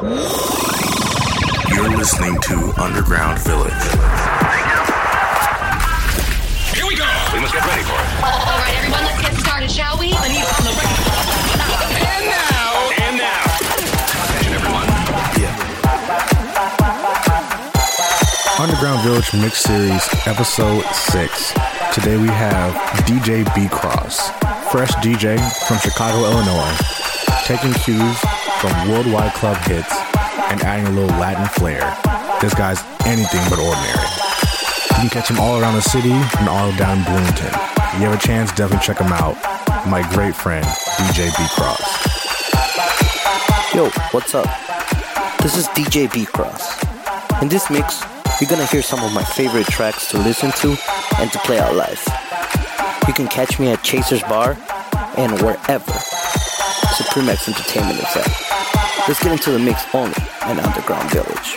You're listening to Underground Village. Here we go. We must get ready for it. All right, everyone, let's get started, shall we? And now. And now. Attention, everyone. Underground Village Mix Series, Episode 6. Today we have DJ B Cross, fresh DJ from Chicago, Illinois, taking cues from worldwide club hits and adding a little Latin flair. This guy's anything but ordinary. You can catch him all around the city and all down in Bloomington. If you have a chance, definitely check him out. My great friend, DJ B Cross. Yo, what's up? This is DJ B Cross. In this mix, you're gonna hear some of my favorite tracks to listen to and to play out live. You can catch me at Chaser's Bar and wherever Supremex Entertainment is at. Let's get into the mix only at Underground Village.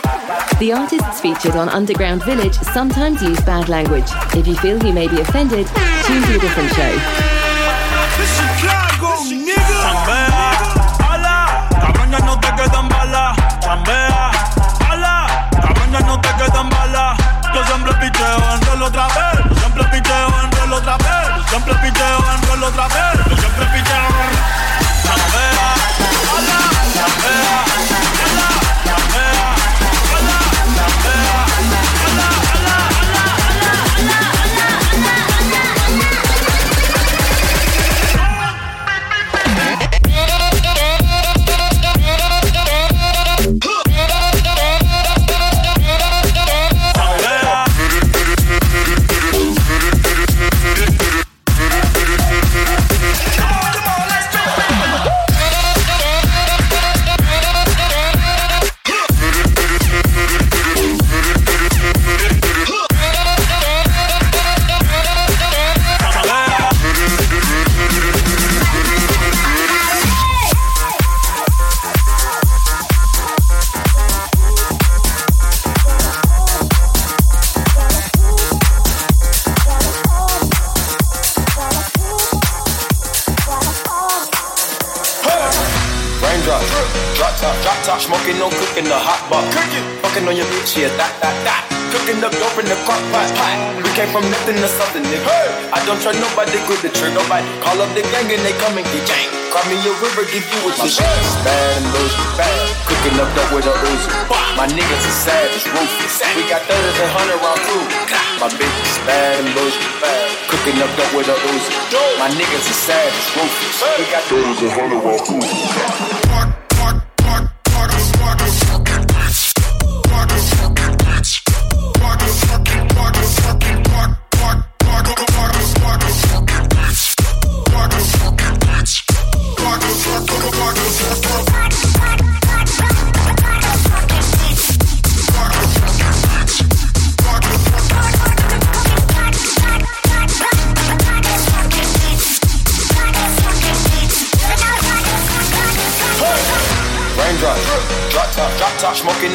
The artists featured on Underground Village sometimes use bad language. If you feel you may be offended, tune to a different show. Chambea, ala, cabrón ya no te quedan balas. Chambea, ala, cabrón ya no te quedan balas. Yo siempre picheo en rol otra vez. Siempre picheo en rol otra vez. Siempre picheo en rol otra vez. Drop top, drop top, smoking, no cooking, the hot pot. Cooking, fucking on your bitch, yeah, that, that, that. Cooking up dope in the crock pot, pot. We came from nothing to something, nigga. Hey. I don't trust nobody, good the trick, nobody. Call up the gang and they come and get gang. Cry me a river, give you what you shit. Bad and loose, bad. Cooking up dope with a Uzi. My niggas are savage, ruthless. We got 30 and 100 round crew. My bitch is bad and loose, bad. Cooking up dope with a Uzi. My niggas are savage, ruthless. We got 30 and 100 round crew.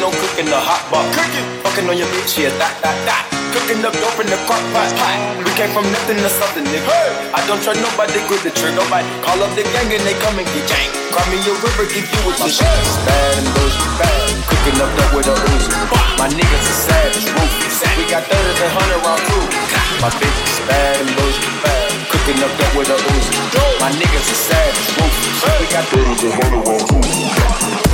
Top, smoking, no cooking, the hot pot. Cooking, fucking on your bitch, yeah, that, that, that. Cooking up dope in the crock pot, pot. We came from nothing to something, nigga. Hey. I don't trust nobody, good the trick, nobody. Call up the gang and they come and get gang. Cry me a river, give you what you shit. Bad and loose, bad. Cooking up dope with a Uzi. My niggas is savage, ruthless. We got 30 and 100 round crew. My bitch is bad and loose, bad. Cooking up dope with a Uzi. My niggas is savage, ruthless. We got 30 and 100 round crew.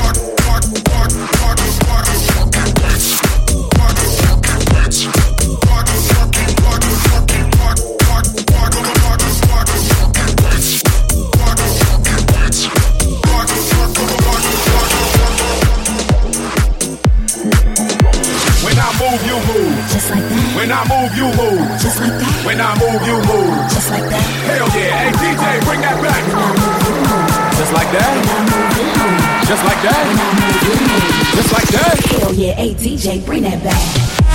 I move, you move. just like that, When I move, you move. just like that. Hell yeah. Hey, DJ, bring that back. Just like that. Just like that. Just like that. Hell yeah, hey DJ, bring that back.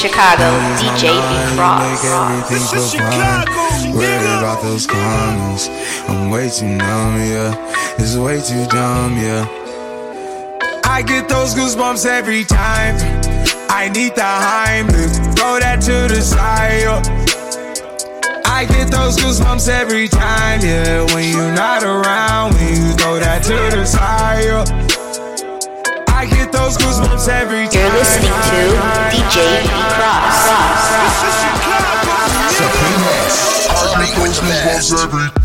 Chicago, DJ B Cross. This is Chicago. Worried about those comments. I'm way too numb, yeah. It's way too dumb, yeah. I get those goosebumps every time. I need the Heimlich. Throw that to the side. Yo. I get those goosebumps every time, yeah. When you're not around, when you throw that to the side. Yo. You're listening to DJ Cross. Cross. Supreme Hardly goes once every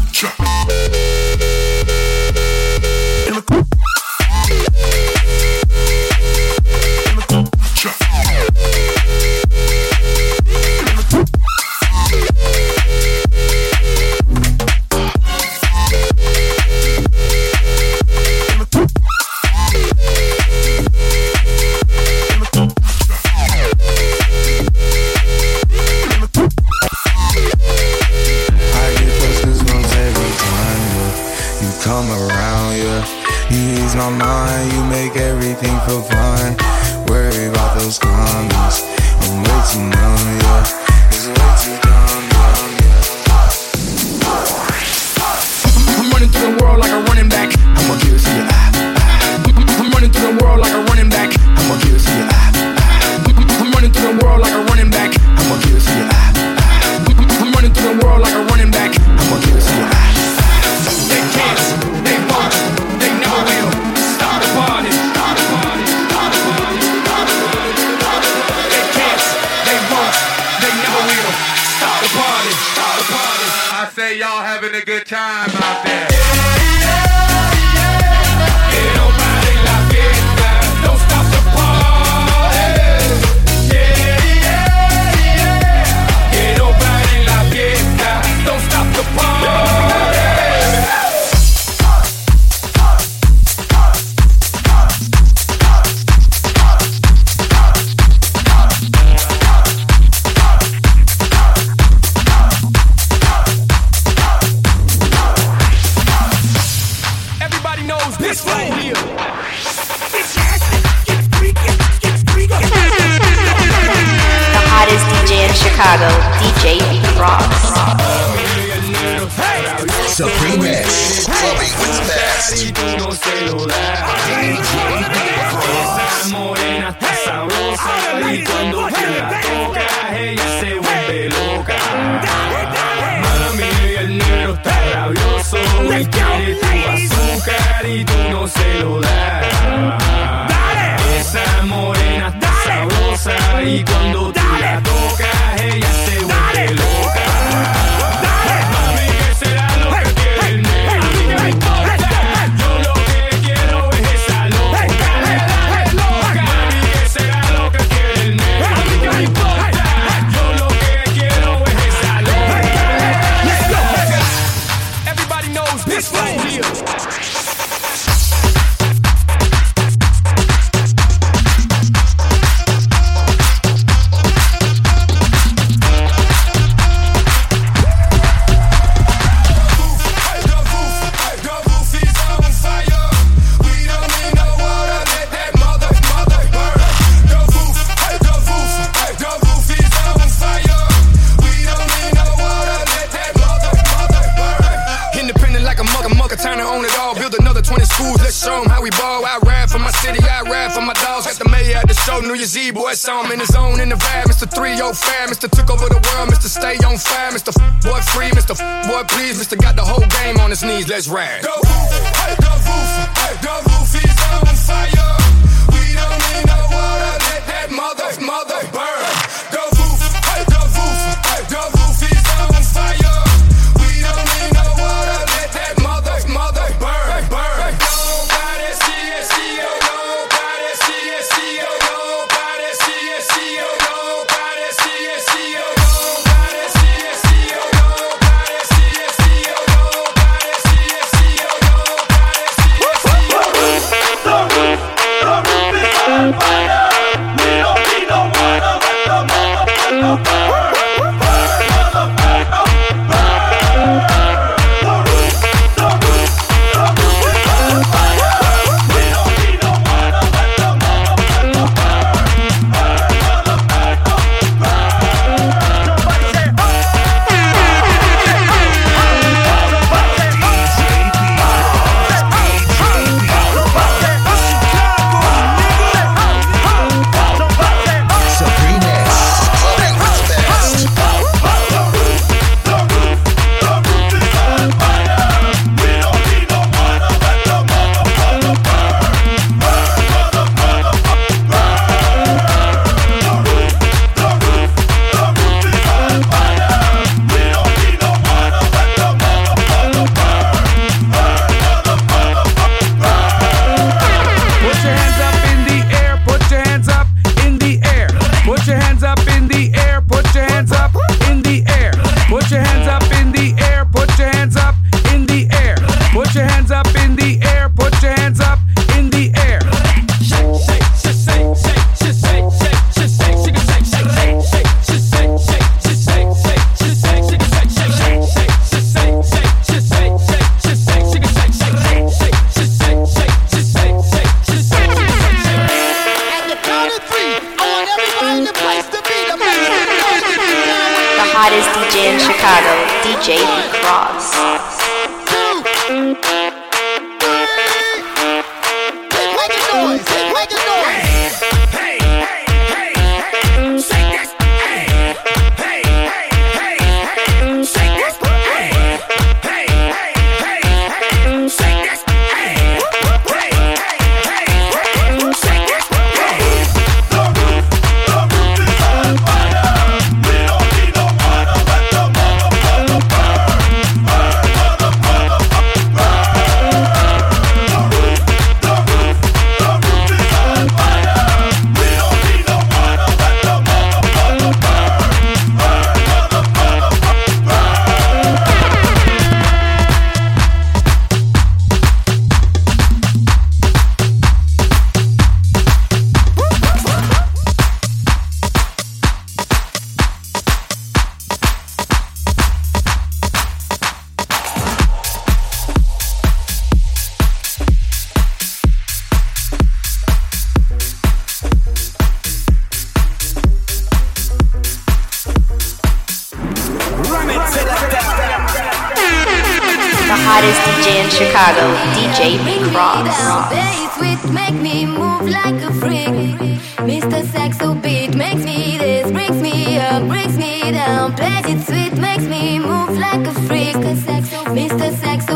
time out there.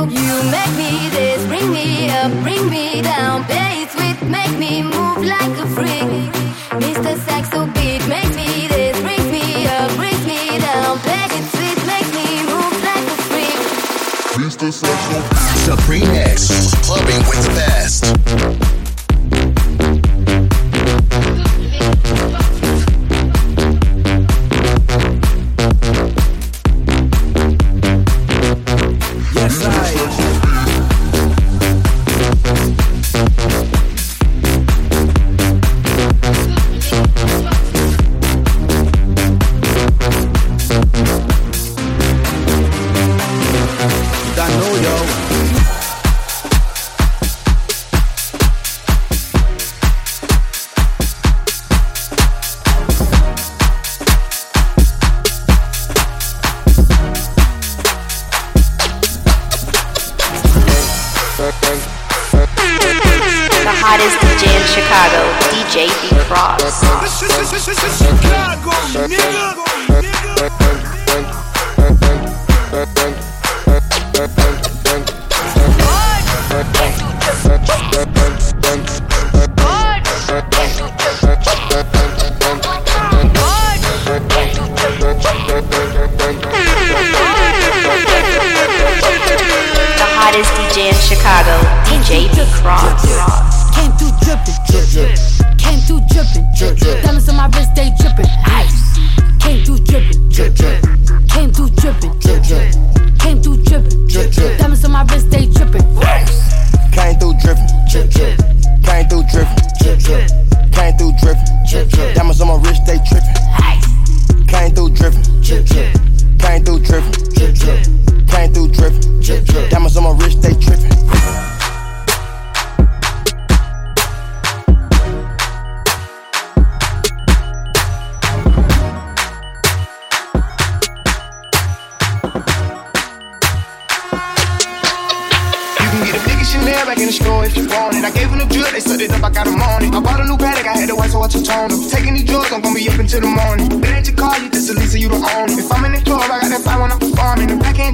You make me this, bring me up, bring me down. Play it sweet, make me move like a freak. Mr. Saxobeat makes me this, brings me up, brings me down. Plays it sweet, makes me move like a freak. Mr. Saxo. Supreme X, clubbing with the best.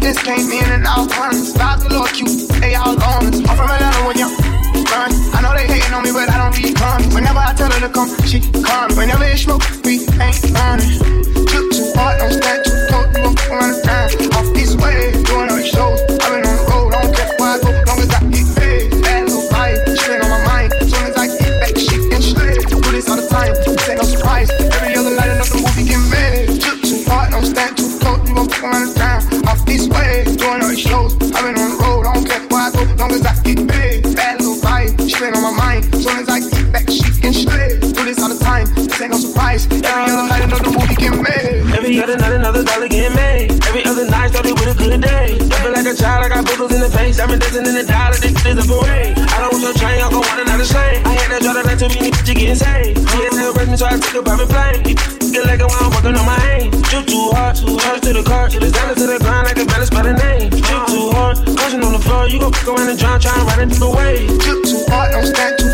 The just came in and out honest. Vibes a little cute, they all on us. I'm from Atlanta when you run. I know they hating on me, but I don't be coming. Whenever I tell her to come, she come. Whenever it's smoke, we ain't running. Took too hard, don't stand too close, you gon' fuck diamonds dancing in the dollar, this is a parade. I don't want your chain, I'll go on another chain. I had that draw that night to me, bitch, you get insane. She had to arrest me, so I took a private plane. Get like I'm working on my aim. Drip too hard, charge to the car. It's down to the ground like a balance by the name. Drip too hard, crushing on the floor. You gon' fuck around and drown, try and run it through the way. Drip too hard, don't stand too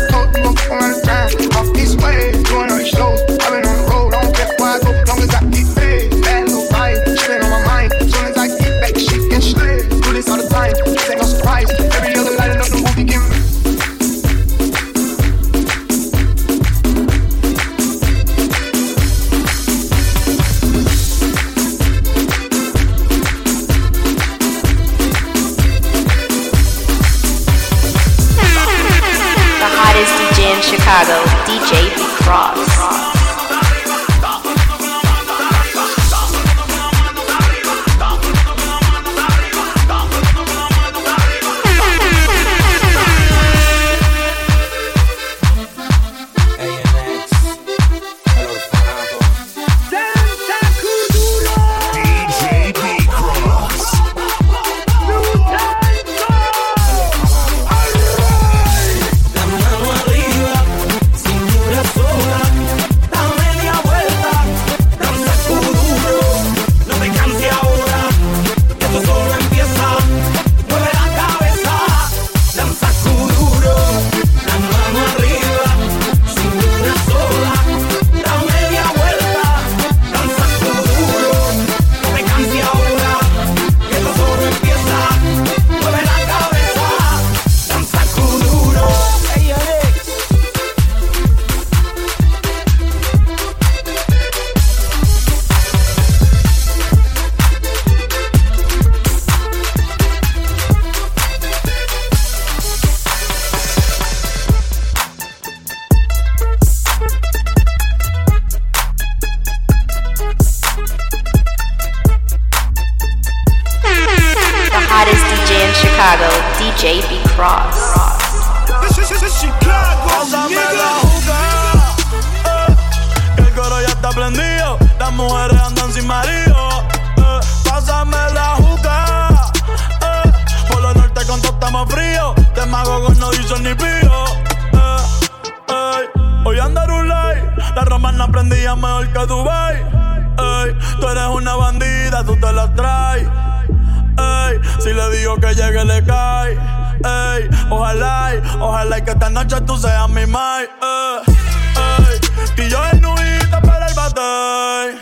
Ey, ojalá, ojalá y que esta noche tú seas mi mai. Ey, ey, y yo en nubita para el bate.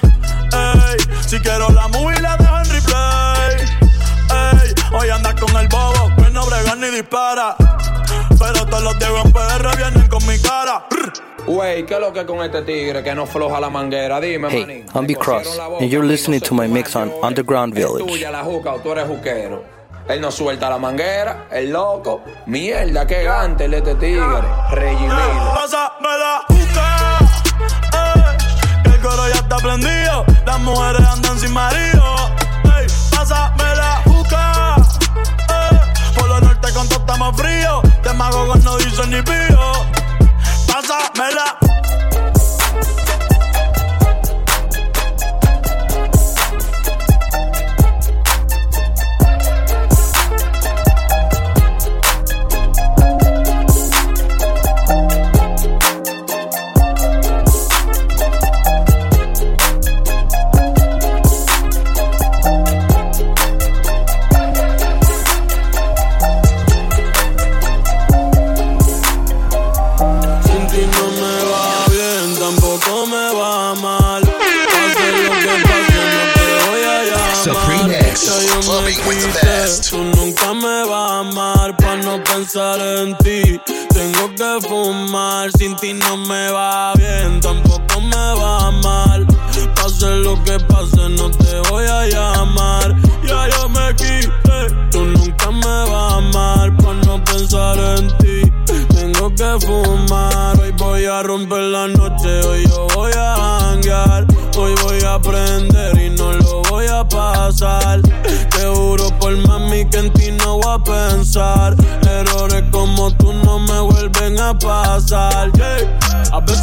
Ey, si quiero la movie la dejo en replay. Ey, hoy andas con el bobo que no brega ni dispara. Pero todos los Diego en PR vienen con mi cara. Wey, ¿qué es lo que con este tigre que no floja la manguera? Dime, Hey, manín. I'm B Cross, and you're listening to my mix on Underground Village. Tuya la juca o tú eres juquero. Él no suelta la manguera, el loco. Mierda, qué gante el este tigre. Reggie Miller. Pásame la juca, ey, que el coro ya está prendido. Las mujeres andan sin marido. Ey, pásame la juca, ey, por lo norte con todo estamos fríos. De mago con no dicen ni pío. Pásamela. Sin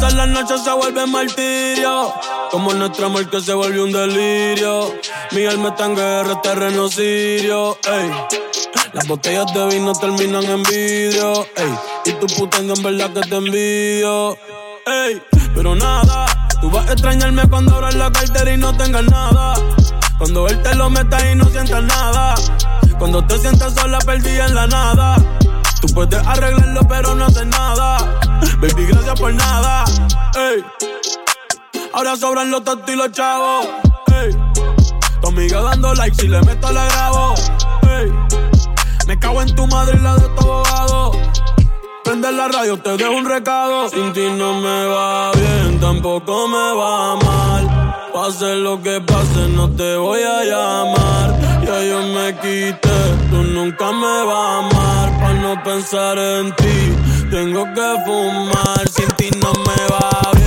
Todas las noches se vuelve martirio. Como nuestro amor que se volvió un delirio. Mi alma está en guerra, terreno sirio. Ey. Las botellas de vino terminan en vidrio. Ey. Y tu puta en verdad que te envidio. Ey. Pero nada, tú vas a extrañarme cuando abras la cartera y no tengas nada. Cuando él te lo meta y no sientas nada. Cuando te sientas sola, perdida en la nada. Tú puedes arreglarlo, pero no haces nada. Baby, gracias por nada. Ey. Ahora sobran los tontos y los chavos. Ey. Tu amiga dando like, si le meto la grabo. Ey. Me cago en tu madre y la de tu abogado. Prende la radio, te dejo un recado. Sin ti no me va bien, tampoco me va mal. Pase lo que pase, no te voy a llamar. Ya yo me quité, tú nunca me vas a amar. Para no pensar en ti, tengo que fumar. Sin ti no me va a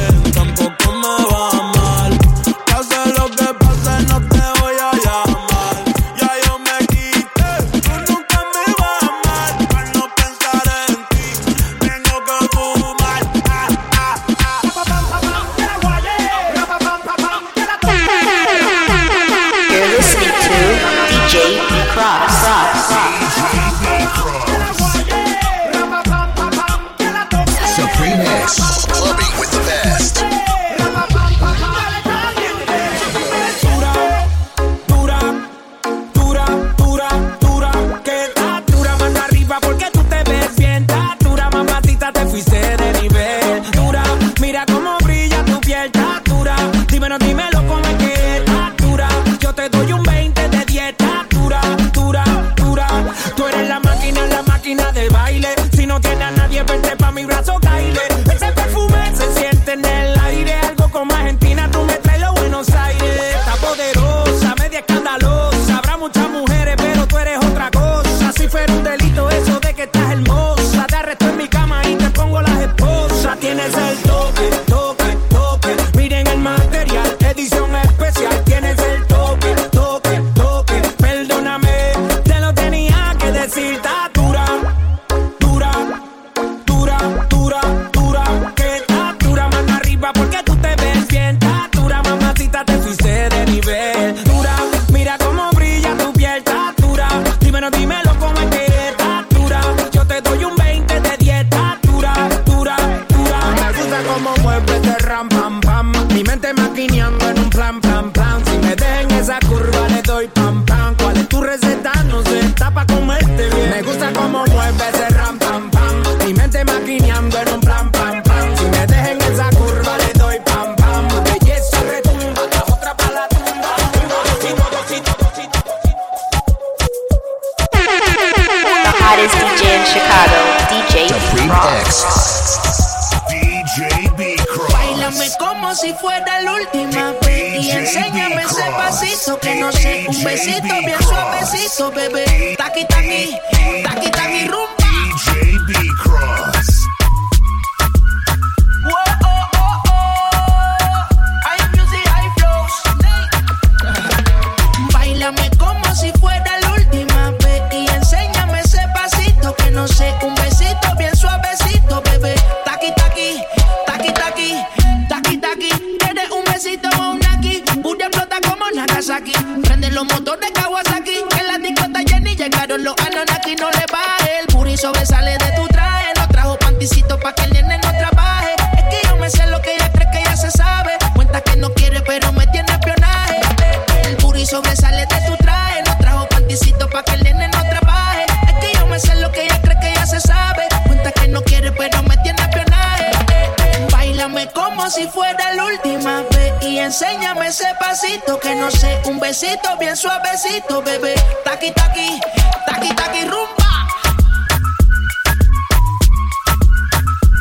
besito que no sé, un besito bien suavecito, bebé. Taqui, taqui, taqui, taqui, rumbo.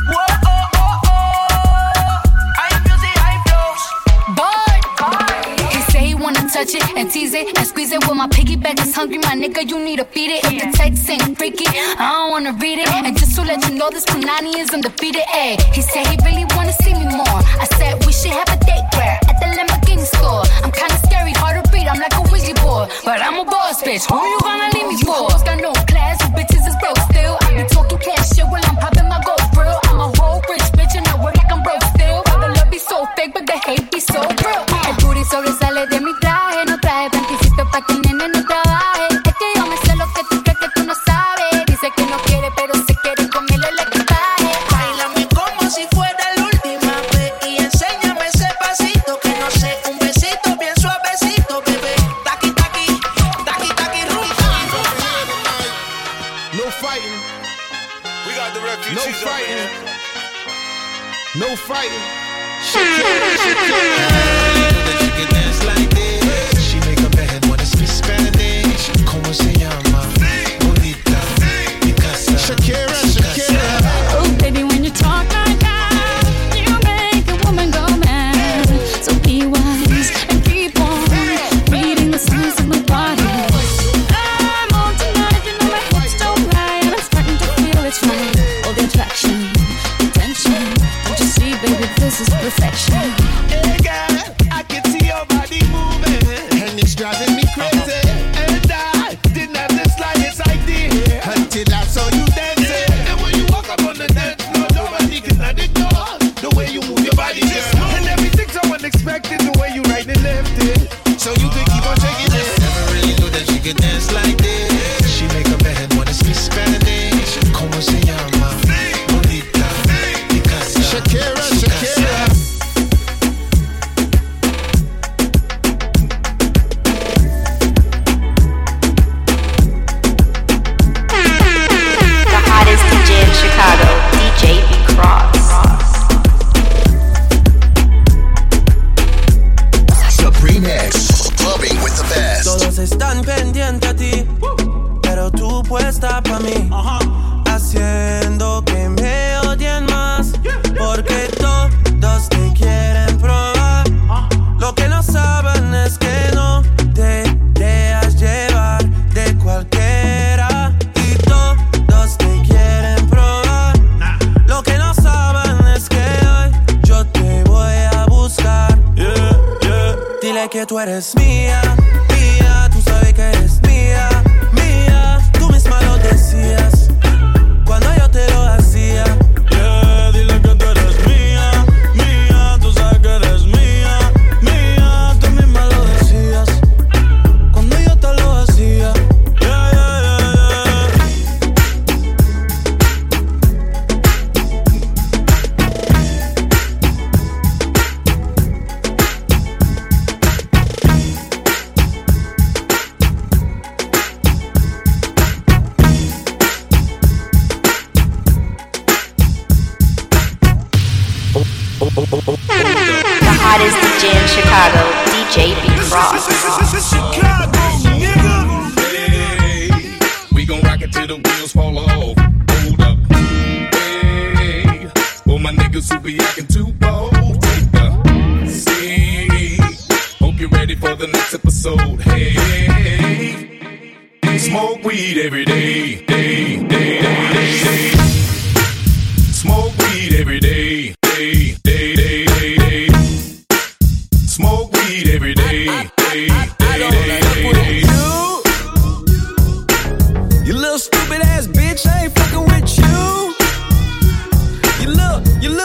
Oh, oh, oh. touch it and tease it and squeeze it. When my piggyback is hungry, my nigga, you need to beat it. If the text ain't freaky, I don't wanna read it. And just to let you know, this Punani is undefeated. Ayy, he said he really wanna see me bitch. Who you gonna leave me for?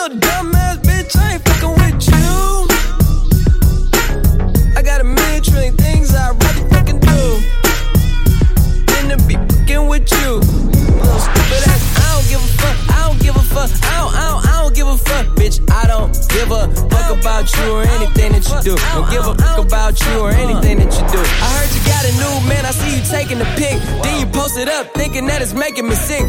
Little, you little dumb ass bitch, I ain't fucking with you. You or anything that you do. Don't give a fuck about you or anything that you do. I heard you got a new man, I see you taking the pic. Then you post it up, thinking that it's making me sick.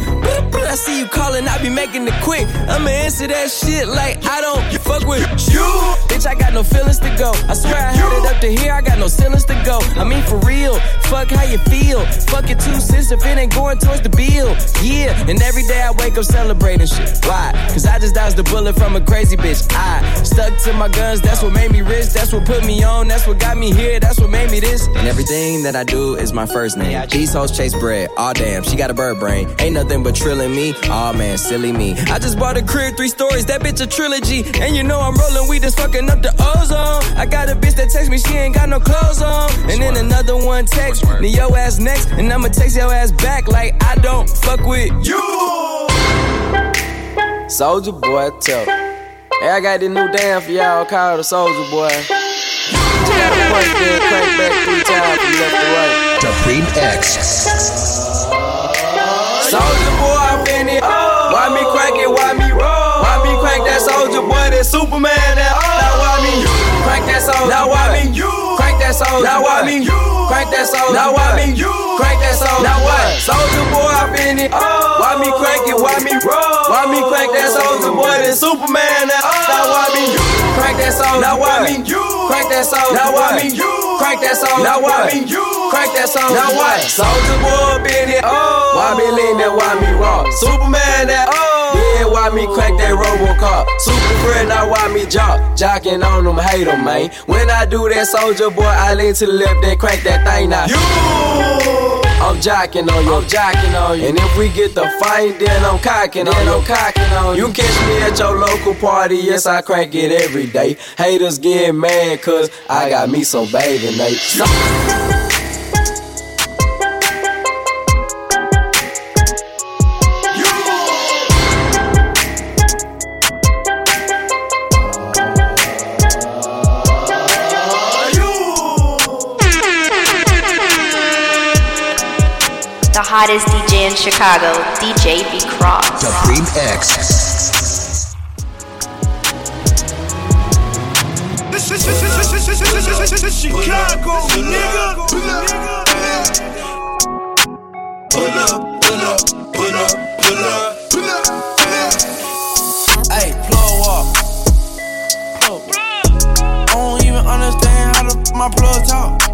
I see you calling, I be making it quick. I'ma answer that shit like I don't fuck with you. Bitch, I got no feelings to go. I swear I had it up to here, I got no ceilings to go. I mean, for real, fuck how you feel. Fuck it two cents if it ain't going towards the bill. Yeah, and every day I wake up celebrating shit. Why? Cause I just dodged the bullet from a crazy bitch. I stuck to my guns, that's what made me rich. That's what put me on, that's what got me here, that's what made me this. And everything that I do is my first name. These hoes chase bread. Aw damn, she got a bird brain. Ain't nothing but trilling me. Aw man, silly me. I just bought a crib, three stories, that bitch a trilogy. And you know I'm rolling weed, that's fucking up the ozone. I got a bitch that text me, she ain't got no clothes on. And then another one text, me your ass next, and I'ma text your ass back like I don't fuck with you. Soulja Boy, tell. Hey, I got this new dance for y'all called the Soulja Boy. You gotta punch then crank back three times from left to right. Supreme X. Soulja Boy, I'm in it. Why me crank it? Why me roll? Why me crank that Soulja Boy? That Superman? Now why me crank that Soulja? Now why me crank that Soulja? Now why me Crank that soul. Now why me? You. Crank that soul. Now what? Soulja Boy, I been it. Why me crank it? Why me roll? Why me crank that Soulja Boy? Then Superman. Now, now why me? You. Crank that soul. Now why me? You. Crank that soul. Now why me? You. Crank that soul. Now why me? You. Crank that soul. Now what? Soulja Boy, been it. Why me lean that? Why me rock? Superman. That. Oh, Why me crank that Robocop? Super friend, now why me jock? Jocking on them, hate them, man. When I do that Soulja Boy, I lean to the left, then crank that thing now. You! I'm jocking on you, I'm jocking on you. And if we get the fight, then I'm cocking on you. I'm cocking on you. You catch me at your local party, yes, I crank it every day. Haters get mad, cause I got me some baby Nate. Hottest DJ in Chicago, DJ B Cross. Supreme X. Chicago, nigga. Pull up, pull up, pull up, pull up, pull up. Hey, plug up. I don't even understand how the my plug talk.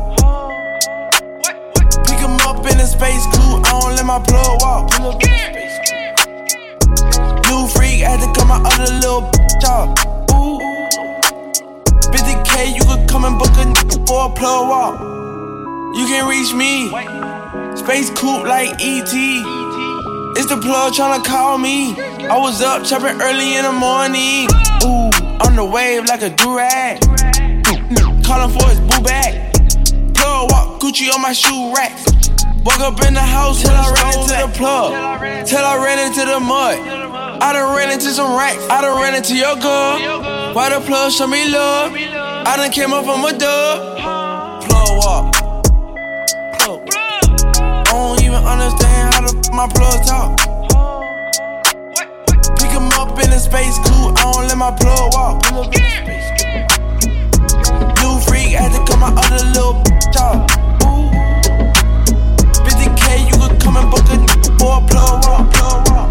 Space coupe, I don't let my plug walk. New freak had to cut my other little bitch off. Ooh. 50k, you could come and book a nigga for a plug walk. You can reach me. Space coupe like ET. It's the plug tryna call me. I was up chopping early in the morning. Ooh, on the wave like a durag. Calling for his boo bag. Plug walk Gucci on my shoe racks. Woke up in the house till I ran into the plug. Till I ran into the mud. I done ran into some racks. I done ran into your girl. Why the plug show me love? I done came up from a dub. Plug walk. Plug. I don't even understand how the f- my plug talk. Pick him up in a space coupe, I don't let my plug walk. New freak had to cut my other little bitch off. Come and book a nigga for a plug walk. Plug walk.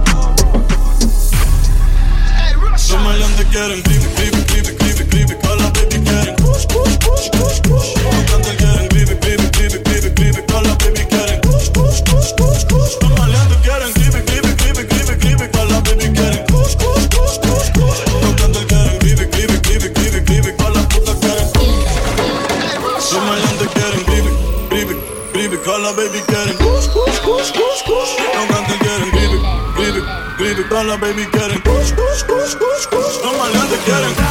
Los maleantes quieren clip, clip, clip, clip, clip, con la baby quieren push, push, push, push, push. Los cantantes quieren clip, clip, clip, clip, clip, con la baby quieren push, push, push, push, push. Los maleantes quieren clip, clip, clip, clip, clip, con la baby quieren push, push, push, push, push. Los cantantes quieren clip, clip, clip, clip, clip, con la puta quieren Los maleantes quieren clip, clip, clip, con la baby quieren clip, con la baby quieren push, push, push, push, push. Los maleantes quieren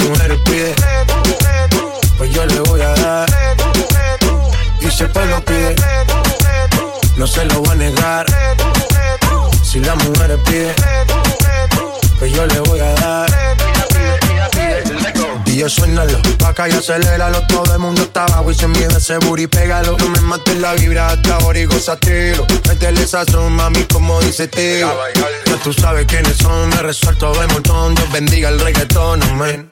mujer pide, pues yo le voy a dar. Y si el pueblo pide, no se lo va a negar. Si la mujer pide, pues yo le voy a dar. Y yo suénalo, acá y aceléralo. Todo el mundo está abajo y se mide ese booty, pégalo. No me mates la vibra hasta ahora y gozatelo Métele sazón, mami, como dice tío Ya tú sabes quiénes son, me resuelto de montón. Dios bendiga el reggaetón, amén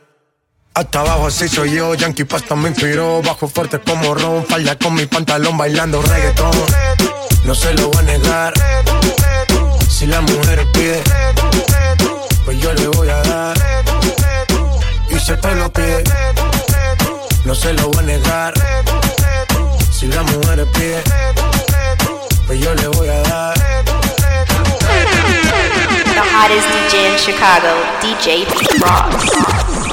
hasta abajo así soy yo, Yankee Pasta me inspiró. Bajo fuerte como Ron, falda con mi pantalón bailando reggaetón. No se lo voy a negar. Si la mujer pide Pues yo le voy a dar. Y si el pueblo pide No se lo voy a negar. Si la mujer pide Pues yo le voy a dar. The hottest DJ in Chicago, DJ. Ross.